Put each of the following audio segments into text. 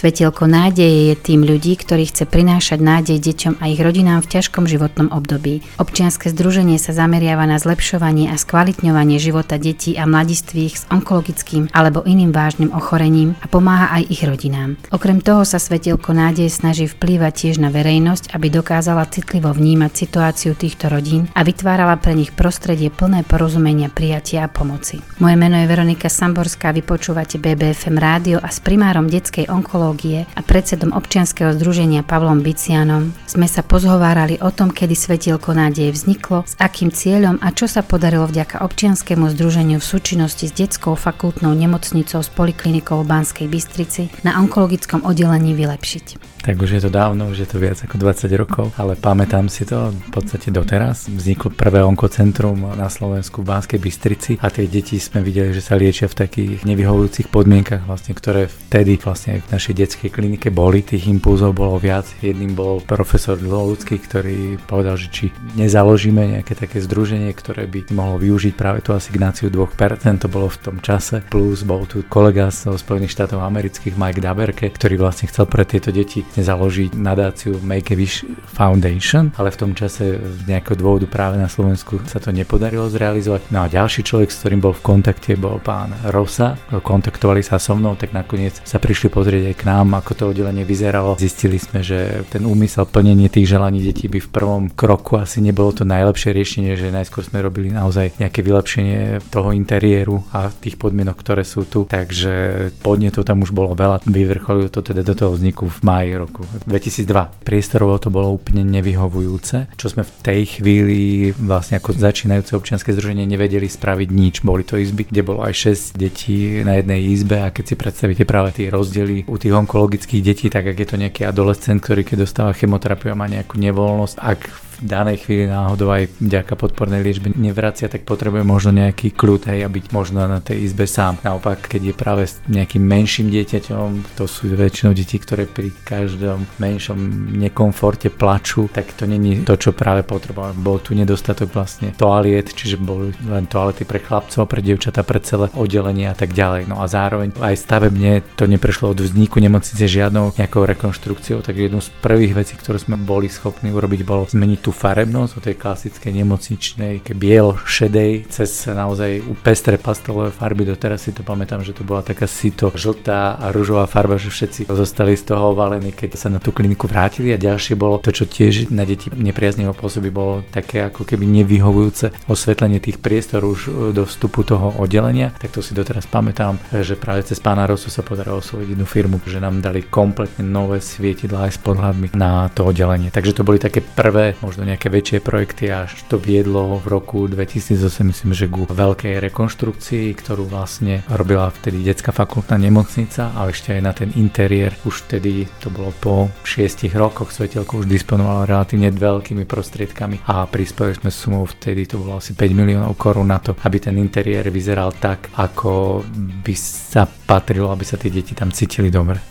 Svetielko nádeje je tým ľudí, ktorí chce prinášať nádej deťom a ich rodinám v ťažkom životnom období. Občianske združenie sa zameriava na zlepšovanie a skvalitňovanie života detí a mladistvých s onkologickým alebo iným vážnym ochorením a pomáha aj ich rodinám. Okrem toho sa Svetielko nádeje snaží vplývať tiež na verejnosť, aby dokázala citlivo vnímať situáciu týchto rodín a vytvárala pre nich prostredie plné porozumenia, prijatia a pomoci. Moje meno je Veronika Samborská, vypočúvate BBFM rádio a s primárom detskej onkologie onkológie a predsedom občianskeho združenia Pavlom Bicianom sme sa pozhovárali o tom, kedy svetielko nádeje vzniklo, s akým cieľom a čo sa podarilo vďaka občianskému združeniu v súčinnosti s detskou fakultnou nemocnicou s poliklinikou v Banskej Bystrici na onkologickom oddelení vylepšiť. Tak už je to dávno, už je to viac ako 20 rokov, ale pamätám si to v podstate doteraz. Vzniklo prvé onkocentrum na Slovensku v Banskej Bystrici a tie deti sme videli, že sa liečia v takých nevyhovujúcich podmienkach, vlastne, ktoré vtedy vlastne v našej detskej klinike boli. Tých impulzov bolo viac. Jedným bol profesor Dlolucký, ktorý povedal, že či nezaložíme nejaké také združenie, ktoré by mohlo využiť práve tú asignáciu 2%, to bolo v tom čase. Plus bol tu kolega z Spojených štátov amerických Mike Daberke, ktorý vlastne chcel pre tieto deti založiť nadáciu Make a Wish Foundation, ale v tom čase z nejakého dôvodu práve na Slovensku sa to nepodarilo zrealizovať. No a ďalší človek, s ktorým bol v kontakte, bol pán Rosa. Kontaktovali sa so mnou, tak nakoniec sa prišli pozrieť aj k nám, ako to oddelenie vyzeralo. Zistili sme, že ten úmysel plnenie tých želaní detí by v prvom kroku asi nebolo to najlepšie riešenie, že najskôr sme robili naozaj nejaké vylepšenie toho interiéru a tých podmienok, ktoré sú tu. Takže podnetov tam už bolo veľa. Vyvrcholilo to teda do toho vzniku v maji roku 2002. Priestorovo to bolo úplne nevyhovujúce, čo sme v tej chvíli vlastne ako začínajúce občianske združenie nevedeli spraviť nič. Boli to izby, kde bolo aj 6 detí na jednej izbe a keď si predstavíte práve tie rozdiely u tých onkologických detí, tak ak je to nejaký adolescent, ktorý keď dostáva chemoterapiu a má nejakú nevoľnosť, ak danej chvíli náhodou aj vďaka podpornej liečbe nevracia, tak potrebuje možno nejaký kľud, hej, a byť možno na tej izbe sám. Naopak, keď je práve s nejakým menším dieťaťom, to sú väčšinou deti, ktoré pri každom menšom nekomforte plačú, tak to není to, čo práve potreboval. Bol tu nedostatok vlastne toaliet, čiže boli len toalety pre chlapcov, pre dievčatá, pre celé oddelenie a tak ďalej. No a zároveň aj stavebne to neprešlo od vzniku nemocnice žiadnou nejakou rekonštrukciou, tak jednu z prvých vecí, ktoré sme boli schopní urobiť, bolo zmeniť tú tú farebnosť od tej klasickej nemocničnej, ke bielo šedej, cez naozaj pestré pastelové farby. Doteraz si to pamätám, že to bola taká sito žltá a rúžová farba, že všetci zostali z toho ovalení, keď sa na tú kliniku vrátili. A ďalšie bolo to, čo tiež na deti nepriaznivo pôsobí, bolo také ako keby nevyhovujúce osvetlenie tých priestor už do vstupu toho oddelenia. Tak to si doteraz pamätám, že práve cez pána Rosu sa podarilo osloviť jednu firmu, že nám dali kompletne nové svietidla aj s podhľadmi na to oddelenie. Takže to boli také prvé, možno možno nejaké väčšie projekty až to viedlo v roku 2008 myslím, že ku veľkej rekonštrukcii, ktorú vlastne robila vtedy detská fakultná nemocnica, ale ešte aj na ten interiér. Už vtedy to bolo po 6 rokoch, Svetelko už disponovalo relatívne veľkými prostriedkami a prispeli sme sumou vtedy, to bolo asi 5 miliónov korún na to, aby ten interiér vyzeral tak, ako by sa patrilo, aby sa tie deti tam cítili dobre.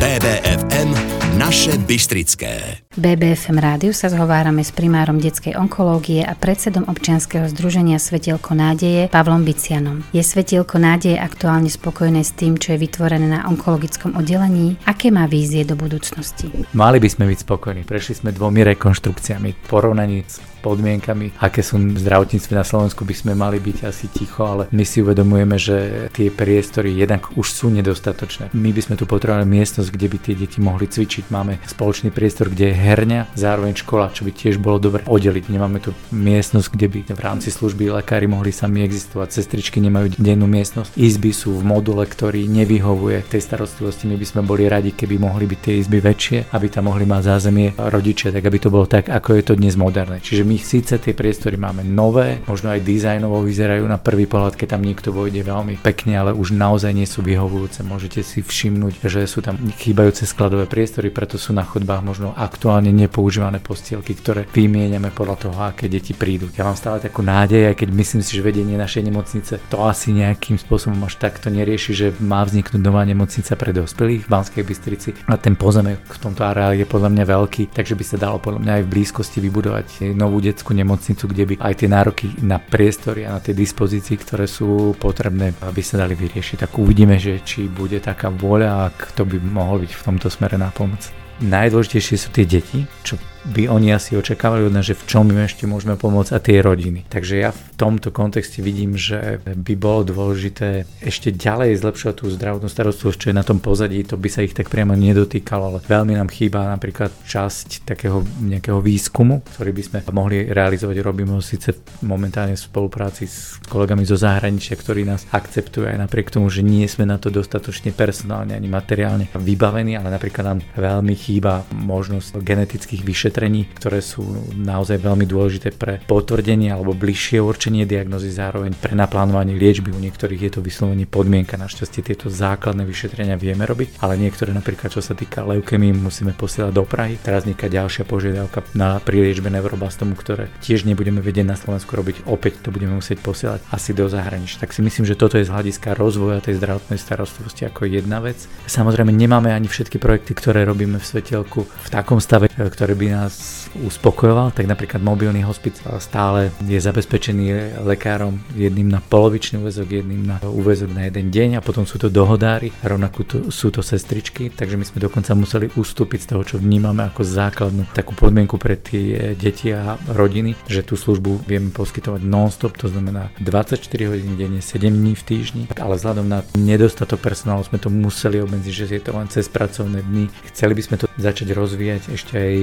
BBFM naše Bystrické. BBFM rádiu sa zhovárame s primárom detskej onkológie a predsedom občianskeho združenia Svetielko nádeje Pavlom Bicianom. Je Svetielko nádeje aktuálne spokojné s tým, čo je vytvorené na onkologickom oddelení? Aké má vízie do budúcnosti? Mali by sme byť spokojní. Prešli sme dvomi rekonštrukciami. Porovnaní s podmienkami, aké sú v zdravotníctve na Slovensku, by sme mali byť asi ticho, ale my si uvedomujeme, že tie priestory jednak už sú nedostatočné. My by sme tu potrebovali miestnosť, kde by tie deti mohli cvičiť. Máme spoločný priestor, kde je herňa, zároveň škola, čo by tiež bolo dobre oddeliť. Nemáme tu miestnosť, kde by v rámci služby lekári mohli sami existovať. Sestričky nemajú dennú miestnosť. Izby sú v module, ktorý nevyhovuje tej starostlivosti. My by sme boli radi, keby mohli byť tie izby väčšie, aby tam mohli mať zázemie rodičia, tak aby to bolo tak, ako je to dnes moderné. Čiže my síce tie priestory máme nové, možno aj dizajnovo vyzerajú na prvý pohľad, keď tam niekto vojde veľmi pekne, ale už naozaj nie sú vyhovujúce. Môžete si všimnúť, že sú tam chýbajúce skladové priestory, preto sú na chodbách možno aktuálne aktuálne nepoužívané postielky, ktoré vymieňame podľa toho, aké deti prídu. Ja mám stále takú nádej, aj keď myslím si, že vedenie našej nemocnice to asi nejakým spôsobom až takto nerieši, že má vzniknúť nová nemocnica pre dospelých v Banskej Bystrici a ten pozemek v tomto areáli je podľa mňa veľký, takže by sa dalo podľa mňa aj v blízkosti vybudovať novú detskú nemocnicu, kde by aj tie nároky na priestory a na tie dispozícii, ktoré sú potrebné, aby sa dali vyriešiť. Tak uvidíme, že či bude taká vôľa a kto by mohol byť v tomto smere na pomoc. Najdôležitejšie sú tie deti, čo by oni asi očakávali od nás, že v čom im ešte môžeme pomôcť a tie rodiny. Takže ja v tomto kontexte vidím, že by bolo dôležité ešte ďalej zlepšovať tú zdravotnú starostlivosť, čo je na tom pozadí, to by sa ich tak priamo nedotýkalo, ale veľmi nám chýba napríklad časť takého nejakého výskumu, ktorý by sme mohli realizovať. Robíme ho síce momentálne v spolupráci s kolegami zo zahraničia, ktorí nás akceptujú aj napriek tomu, že nie sme na to dostatočne personálne ani materiálne vybavení, ale napríklad nám veľmi chýba možnosť genetických vyšetrení vyšetrení, ktoré sú naozaj veľmi dôležité pre potvrdenie alebo bližšie určenie diagnozy, zároveň pre naplánovanie liečby. U niektorých je to vyslovene podmienka. Našťastie tieto základné vyšetrenia vieme robiť, ale niektoré napríklad čo sa týka leukemii musíme posielať do Prahy. Teraz vzniká ďalšia požiadavka na priliečbe neuroblastomu, ktoré tiež nebudeme vedieť na Slovensku robiť. Opäť to budeme musieť posielať asi do zahraničia. Tak si myslím, že toto je z hľadiska rozvoja tej zdravotnej starostlivosti ako jedna vec. Samozrejme nemáme ani všetky projekty, ktoré robíme v Svetelku v takom stave, ktoré by nás nás uspokojoval, tak napríklad mobilný hospic stále je zabezpečený lekárom jedným na polovičný úvezok, jedným na úvezok na jeden deň a potom sú to dohodári, rovnako to, sú to sestričky, takže my sme dokonca museli ustúpiť z toho, čo vnímame ako základnú takú podmienku pre tie deti a rodiny, že tú službu vieme poskytovať non-stop, to znamená 24 hodín denne, 7 dní v týždni, ale vzhľadom na nedostatok personálu sme to museli obmedziť, že je to len cez pracovné dny. Chceli by sme to začať rozvíjať ešte aj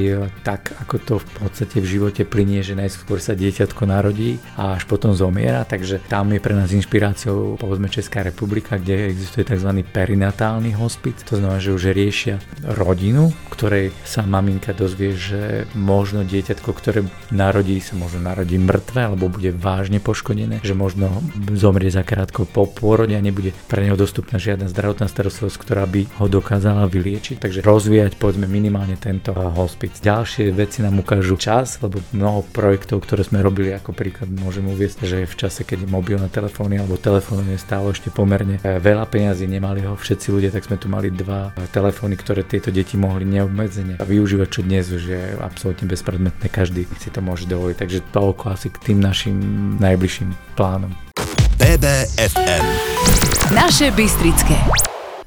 tak, ako to v podstate v živote plinie, že najskôr sa dieťatko narodí a až potom zomiera, takže tam je pre nás inšpiráciou povedzme Česká republika, kde existuje tzv. perinatálny hospic, to znamená, že už riešia rodinu, ktorej sa maminka dozvie, že možno dieťatko, ktoré narodí, sa možno narodí mŕtve alebo bude vážne poškodené, že možno zomrie za krátko po pôrode a nebude pre neho dostupná žiadna zdravotná starostlivosť, ktorá by ho dokázala vyliečiť. Takže rozvíjať povedzme minimálne tento hospic. Ďalšie ďalšie veci nám ukážu čas, lebo mnoho projektov, ktoré sme robili ako príklad, môžem uviesť, že v čase, keď mobilné telefóny alebo telefóny stálo ešte pomerne e, veľa peňazí, nemali ho všetci ľudia, tak sme tu mali dva telefóny, ktoré tieto deti mohli neobmedzene využívať, čo dnes už je absolútne bezpredmetné, každý si to môže dovoliť. Takže toľko asi k tým našim najbližším plánom. BBFM Naše Bystrické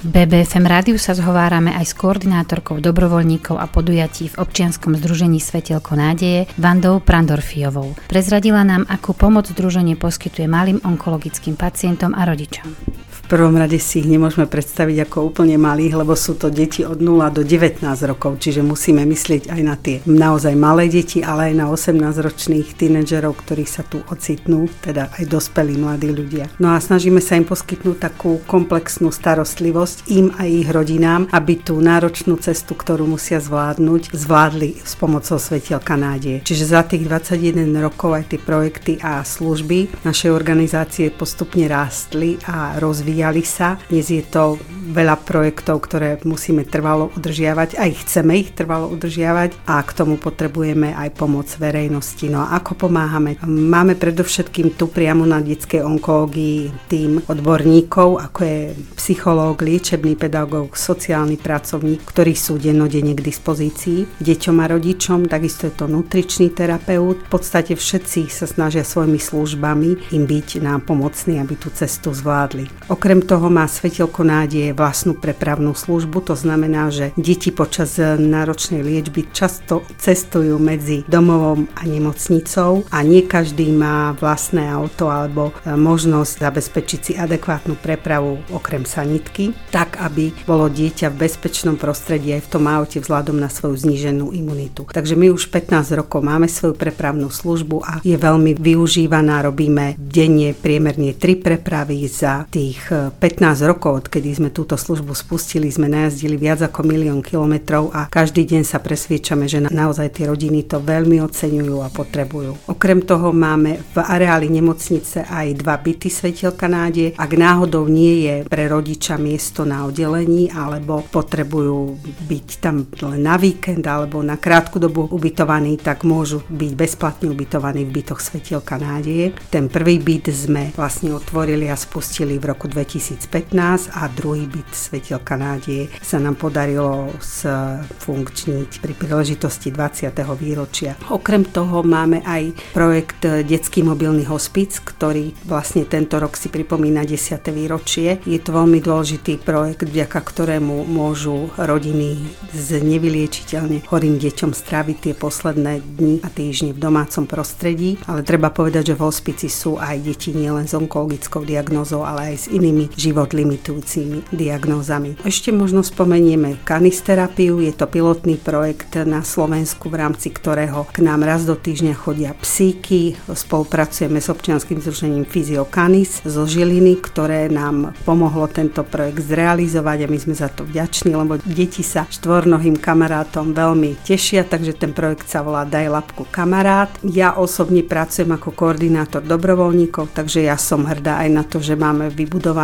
BBFM rádiu sa zhovárame aj s koordinátorkou dobrovoľníkov a podujatí v občianskom združení Svetelko nádeje Vandou Prandorfiovou. Prezradila nám, akú pomoc združenie poskytuje malým onkologickým pacientom a rodičom prvom rade si ich nemôžeme predstaviť ako úplne malých, lebo sú to deti od 0 do 19 rokov, čiže musíme myslieť aj na tie naozaj malé deti, ale aj na 18-ročných tínedžerov, ktorí sa tu ocitnú, teda aj dospelí mladí ľudia. No a snažíme sa im poskytnúť takú komplexnú starostlivosť im aj ich rodinám, aby tú náročnú cestu, ktorú musia zvládnuť, zvládli s pomocou Svetielka nádeje. Čiže za tých 21 rokov aj tie projekty a služby našej organizácie postupne rástli a rozvíjali rozvíjali sa. Dnes je to veľa projektov, ktoré musíme trvalo udržiavať, aj chceme ich trvalo udržiavať a k tomu potrebujeme aj pomoc verejnosti. No a ako pomáhame? Máme predovšetkým tu priamo na detskej onkológii tým odborníkov, ako je psychológ, liečebný pedagóg, sociálny pracovník, ktorí sú dennodenne k dispozícii deťom a rodičom, takisto je to nutričný terapeut. V podstate všetci sa snažia svojimi službami im byť nám pomocní, aby tú cestu zvládli. Okrem Okrem toho má Svetelko nádeje vlastnú prepravnú službu, to znamená, že deti počas náročnej liečby často cestujú medzi domovom a nemocnicou a nie každý má vlastné auto alebo e, možnosť zabezpečiť si adekvátnu prepravu okrem sanitky, tak aby bolo dieťa v bezpečnom prostredí aj v tom aute vzhľadom na svoju zníženú imunitu. Takže my už 15 rokov máme svoju prepravnú službu a je veľmi využívaná. Robíme denne priemerne 3 prepravy za tých 15 rokov, odkedy sme túto službu spustili, sme najazdili viac ako milión kilometrov a každý deň sa presviečame, že naozaj tie rodiny to veľmi oceňujú a potrebujú. Okrem toho máme v areáli nemocnice aj dva byty Svetelka nádej. Ak náhodou nie je pre rodiča miesto na oddelení alebo potrebujú byť tam len na víkend alebo na krátku dobu ubytovaní, tak môžu byť bezplatne ubytovaní v bytoch Svetelka nádeje. Ten prvý byt sme vlastne otvorili a spustili v roku 2015 a druhý byt Svetelka nádeje sa nám podarilo sfunkčniť pri príležitosti 20. výročia. Okrem toho máme aj projekt Detský mobilný hospic, ktorý vlastne tento rok si pripomína 10. výročie. Je to veľmi dôležitý projekt, vďaka ktorému môžu rodiny s nevyliečiteľne chorým deťom stráviť tie posledné dni a týždne v domácom prostredí. Ale treba povedať, že v hospici sú aj deti nielen s onkologickou diagnózou, ale aj s inými život limitujúcimi diagnózami. Ešte možno spomenieme kanisterapiu, je to pilotný projekt na Slovensku, v rámci ktorého k nám raz do týždňa chodia psíky. Spolupracujeme s občianským združením Physio Canis zo Žiliny, ktoré nám pomohlo tento projekt zrealizovať a my sme za to vďační, lebo deti sa štvornohým kamarátom veľmi tešia, takže ten projekt sa volá Daj labku kamarát. Ja osobne pracujem ako koordinátor dobrovoľníkov, takže ja som hrdá aj na to, že máme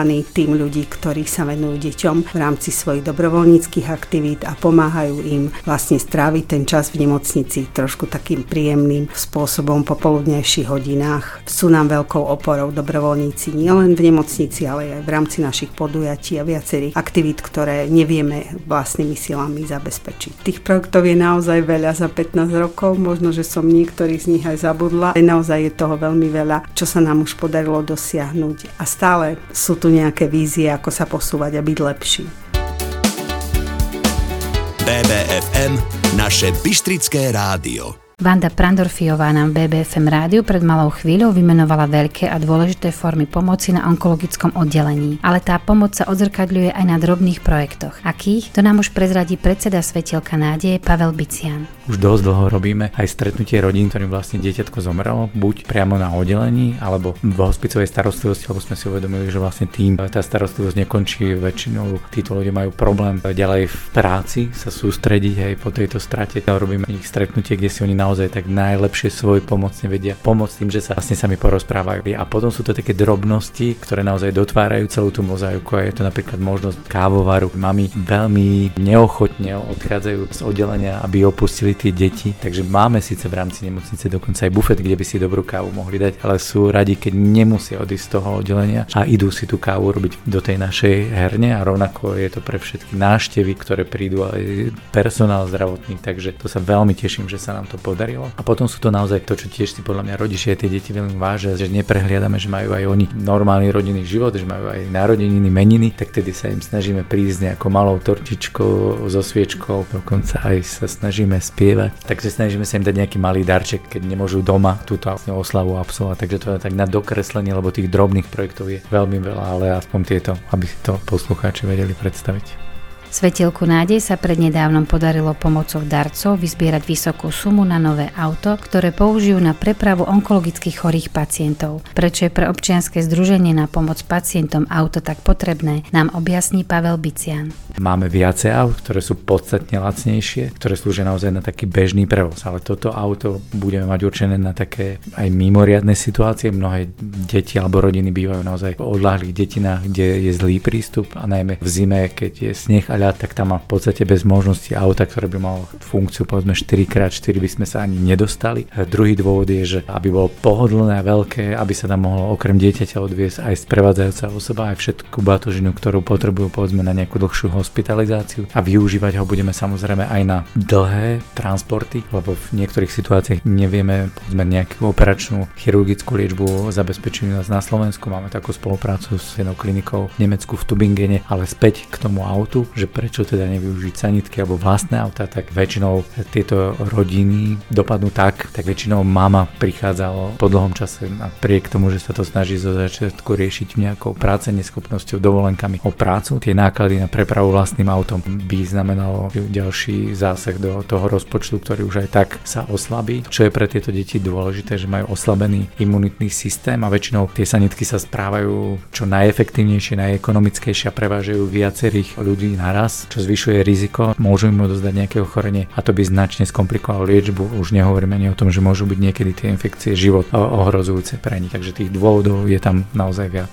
vybudovaný tým ľudí, ktorí sa venujú deťom v rámci svojich dobrovoľníckých aktivít a pomáhajú im vlastne stráviť ten čas v nemocnici trošku takým príjemným spôsobom po poludnejších hodinách. Sú nám veľkou oporou dobrovoľníci nielen v nemocnici, ale aj v rámci našich podujatí a viacerých aktivít, ktoré nevieme vlastnými silami zabezpečiť. Tých projektov je naozaj veľa za 15 rokov, možno, že som niektorý z nich aj zabudla. Naozaj je toho veľmi veľa, čo sa nám už podarilo dosiahnuť a stále sú tu nejaké vízie, ako sa posúvať a byť lepší. BBFM, naše Bystrické rádio. Vanda Prandorfiová nám v BBFM rádiu pred malou chvíľou vymenovala veľké a dôležité formy pomoci na onkologickom oddelení. Ale tá pomoc sa odzrkadľuje aj na drobných projektoch. Akých? To nám už prezradí predseda Svetielka nádeje Pavel Bician. Už dosť dlho robíme aj stretnutie rodín, ktorým vlastne dieťatko zomrelo, buď priamo na oddelení, alebo v hospicovej starostlivosti, lebo sme si uvedomili, že vlastne tým tá starostlivosť nekončí. Väčšinou títo ľudia majú problém ďalej v práci sa sústrediť aj po tejto strate. Robíme ich stretnutie, kde si oni naozaj tak najlepšie svoj pomocne vedia pomôcť tým, že sa vlastne sami porozprávajú. A potom sú to také drobnosti, ktoré naozaj dotvárajú celú tú mozaiku a je to napríklad možnosť kávovaru. Mami veľmi neochotne odchádzajú z oddelenia, aby opustili tie deti, takže máme síce v rámci nemocnice dokonca aj bufet, kde by si dobrú kávu mohli dať, ale sú radi, keď nemusia odísť z toho oddelenia a idú si tú kávu robiť do tej našej herne a rovnako je to pre všetky náštevy, ktoré prídu aj personál zdravotný, takže to sa veľmi teším, že sa nám to podarí podarilo. A potom sú to naozaj to, čo tiež si podľa mňa rodičia tie deti veľmi vážia, že neprehliadame, že majú aj oni normálny rodinný život, že majú aj narodeniny, meniny, tak tedy sa im snažíme prísť nejakou malou tortičkou so sviečkou, dokonca aj sa snažíme spievať. Takže snažíme sa im dať nejaký malý darček, keď nemôžu doma túto oslavu absolvovať. Takže to je tak na dokreslenie, lebo tých drobných projektov je veľmi veľa, ale aspoň tieto, aby si to poslucháči vedeli predstaviť. Svetielku nádej sa prednedávnom podarilo pomocou darcov vyzbierať vysokú sumu na nové auto, ktoré použijú na prepravu onkologických chorých pacientov. Prečo je pre občianske združenie na pomoc pacientom auto tak potrebné, nám objasní Pavel Bician. Máme viacej aut, ktoré sú podstatne lacnejšie, ktoré slúžia naozaj na taký bežný prevoz, ale toto auto budeme mať určené na také aj mimoriadne situácie. Mnohé deti alebo rodiny bývajú naozaj v odláhlých detinách, kde je zlý prístup a najmä v zime, keď je sneh a ľad, tak tam v podstate bez možnosti auta, ktoré by malo funkciu povedzme 4x4 by sme sa ani nedostali. Druhý dôvod je, že aby bolo pohodlné a veľké, aby sa tam mohlo okrem dieťaťa odviesť aj sprevádzajúca osoba, aj všetku batožinu, ktorú potrebujú povedzme na nejakú dlhšiu hospitalizáciu a využívať ho budeme samozrejme aj na dlhé transporty, lebo v niektorých situáciách nevieme povedzme nejakú operačnú chirurgickú liečbu zabezpečiť nás na Slovensku. Máme takú spoluprácu s jednou klinikou v Nemecku v Tubingene, ale späť k tomu autu, že prečo teda nevyužiť sanitky alebo vlastné auta, tak väčšinou tieto rodiny dopadnú tak, tak väčšinou mama prichádzala po dlhom čase napriek tomu, že sa to snaží zo začiatku riešiť nejakou práce, neschopnosťou, dovolenkami o prácu. Tie náklady na prepravu vlastným autom by znamenalo ďalší zásah do toho rozpočtu, ktorý už aj tak sa oslabí. Čo je pre tieto deti dôležité, že majú oslabený imunitný systém a väčšinou tie sanitky sa správajú čo najefektívnejšie, najekonomickejšie a prevážajú viacerých ľudí naraz, čo zvyšuje riziko, môžu im odozdať nejaké ochorenie a to by značne skomplikovalo liečbu. Už nehovoríme ani o tom, že môžu byť niekedy tie infekcie život ohrozujúce pre nich, takže tých dôvodov je tam naozaj viac.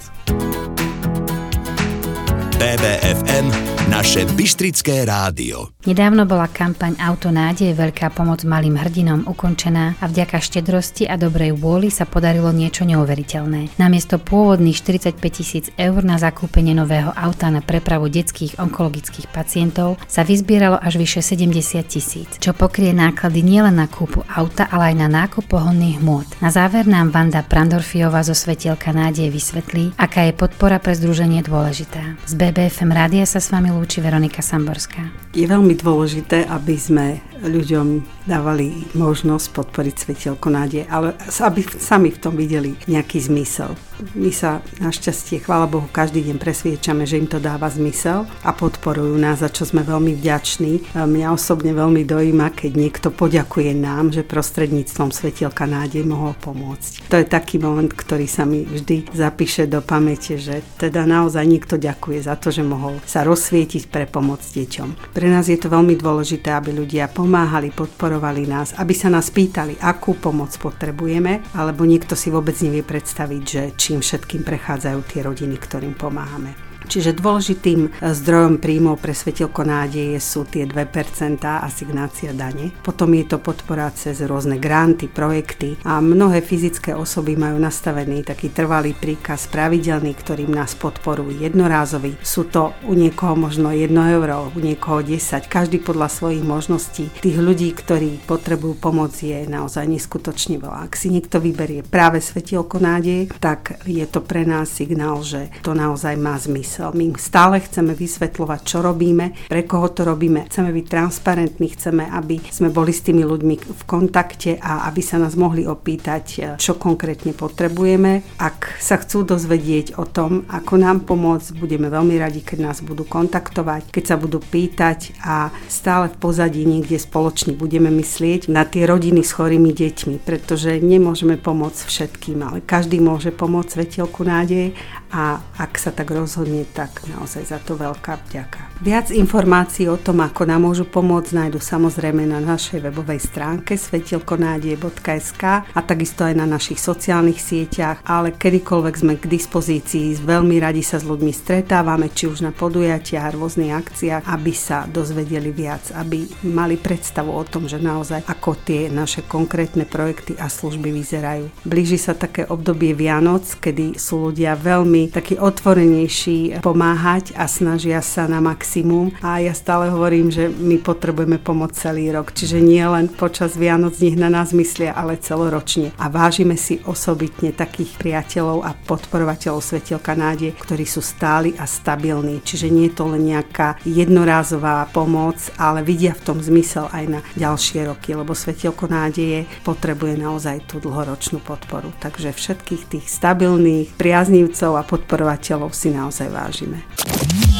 BBFM, naše Bystrické rádio. Nedávno bola kampaň Auto nádeje Veľká pomoc malým hrdinom ukončená a vďaka štedrosti a dobrej vôli sa podarilo niečo neuveriteľné. Namiesto pôvodných 45 tisíc eur na zakúpenie nového auta na prepravu detských onkologických pacientov sa vyzbieralo až vyše 70 tisíc, čo pokrie náklady nielen na kúpu auta, ale aj na nákup pohonných hmôt. Na záver nám Vanda Prandorfiova zo Svetielka nádeje vysvetlí, aká je podpora pre združenie dôležitá. Z BBFM rádia sa s vami lúči Veronika Samborská. Je veľmi dôležité, aby sme ľuďom dávali možnosť podporiť svetielko nádej, ale aby sami v tom videli nejaký zmysel. My sa našťastie, chvála Bohu, každý deň presviečame, že im to dáva zmysel a podporujú nás, za čo sme veľmi vďační. Mňa osobne veľmi dojíma, keď niekto poďakuje nám, že prostredníctvom svetielka nádej mohol pomôcť. To je taký moment, ktorý sa mi vždy zapíše do pamäte, že teda naozaj niekto ďakuje za to, že mohol sa rozsvietiť pre pomoc deťom. Pre nás je to veľmi dôležité, aby ľudia pomáhali, podporovali nás, aby sa nás pýtali, akú pomoc potrebujeme, alebo niekto si vôbec nevie predstaviť, že čím všetkým prechádzajú tie rodiny, ktorým pomáhame. Čiže dôležitým e, zdrojom príjmov pre svetelko nádeje sú tie 2% asignácia dane. Potom je to podpora cez rôzne granty, projekty a mnohé fyzické osoby majú nastavený taký trvalý príkaz pravidelný, ktorým nás podporujú jednorázový. Sú to u niekoho možno 1 euro, u niekoho 10, každý podľa svojich možností. Tých ľudí, ktorí potrebujú pomoc je naozaj neskutočne veľa. Ak si niekto vyberie práve svetielko nádeje, tak je to pre nás signál, že to naozaj má zmysel zmysel. My stále chceme vysvetľovať, čo robíme, pre koho to robíme. Chceme byť transparentní, chceme, aby sme boli s tými ľuďmi v kontakte a aby sa nás mohli opýtať, čo konkrétne potrebujeme. Ak sa chcú dozvedieť o tom, ako nám pomôcť, budeme veľmi radi, keď nás budú kontaktovať, keď sa budú pýtať a stále v pozadí niekde spoločne budeme myslieť na tie rodiny s chorými deťmi, pretože nemôžeme pomôcť všetkým, ale každý môže pomôcť svetielku nádej a ak sa tak rozhodne, tak naozaj za to veľká vďaka. Viac informácií o tom, ako nám môžu pomôcť, nájdu samozrejme na našej webovej stránke svetilkonádie.sk a takisto aj na našich sociálnych sieťach, ale kedykoľvek sme k dispozícii, veľmi radi sa s ľuďmi stretávame, či už na podujatiach, rôznych akciách, aby sa dozvedeli viac, aby mali predstavu o tom, že naozaj ako tie naše konkrétne projekty a služby vyzerajú. Blíži sa také obdobie Vianoc, kedy sú ľudia veľmi takí otvorenejší pomáhať a snažia sa na max maximum a ja stále hovorím, že my potrebujeme pomoc celý rok. Čiže nie len počas Vianoc nech na nás myslia, ale celoročne. A vážime si osobitne takých priateľov a podporovateľov Svetielka nádej, ktorí sú stáli a stabilní. Čiže nie je to len nejaká jednorázová pomoc, ale vidia v tom zmysel aj na ďalšie roky, lebo Svetielko nádeje potrebuje naozaj tú dlhoročnú podporu. Takže všetkých tých stabilných priaznívcov a podporovateľov si naozaj vážime.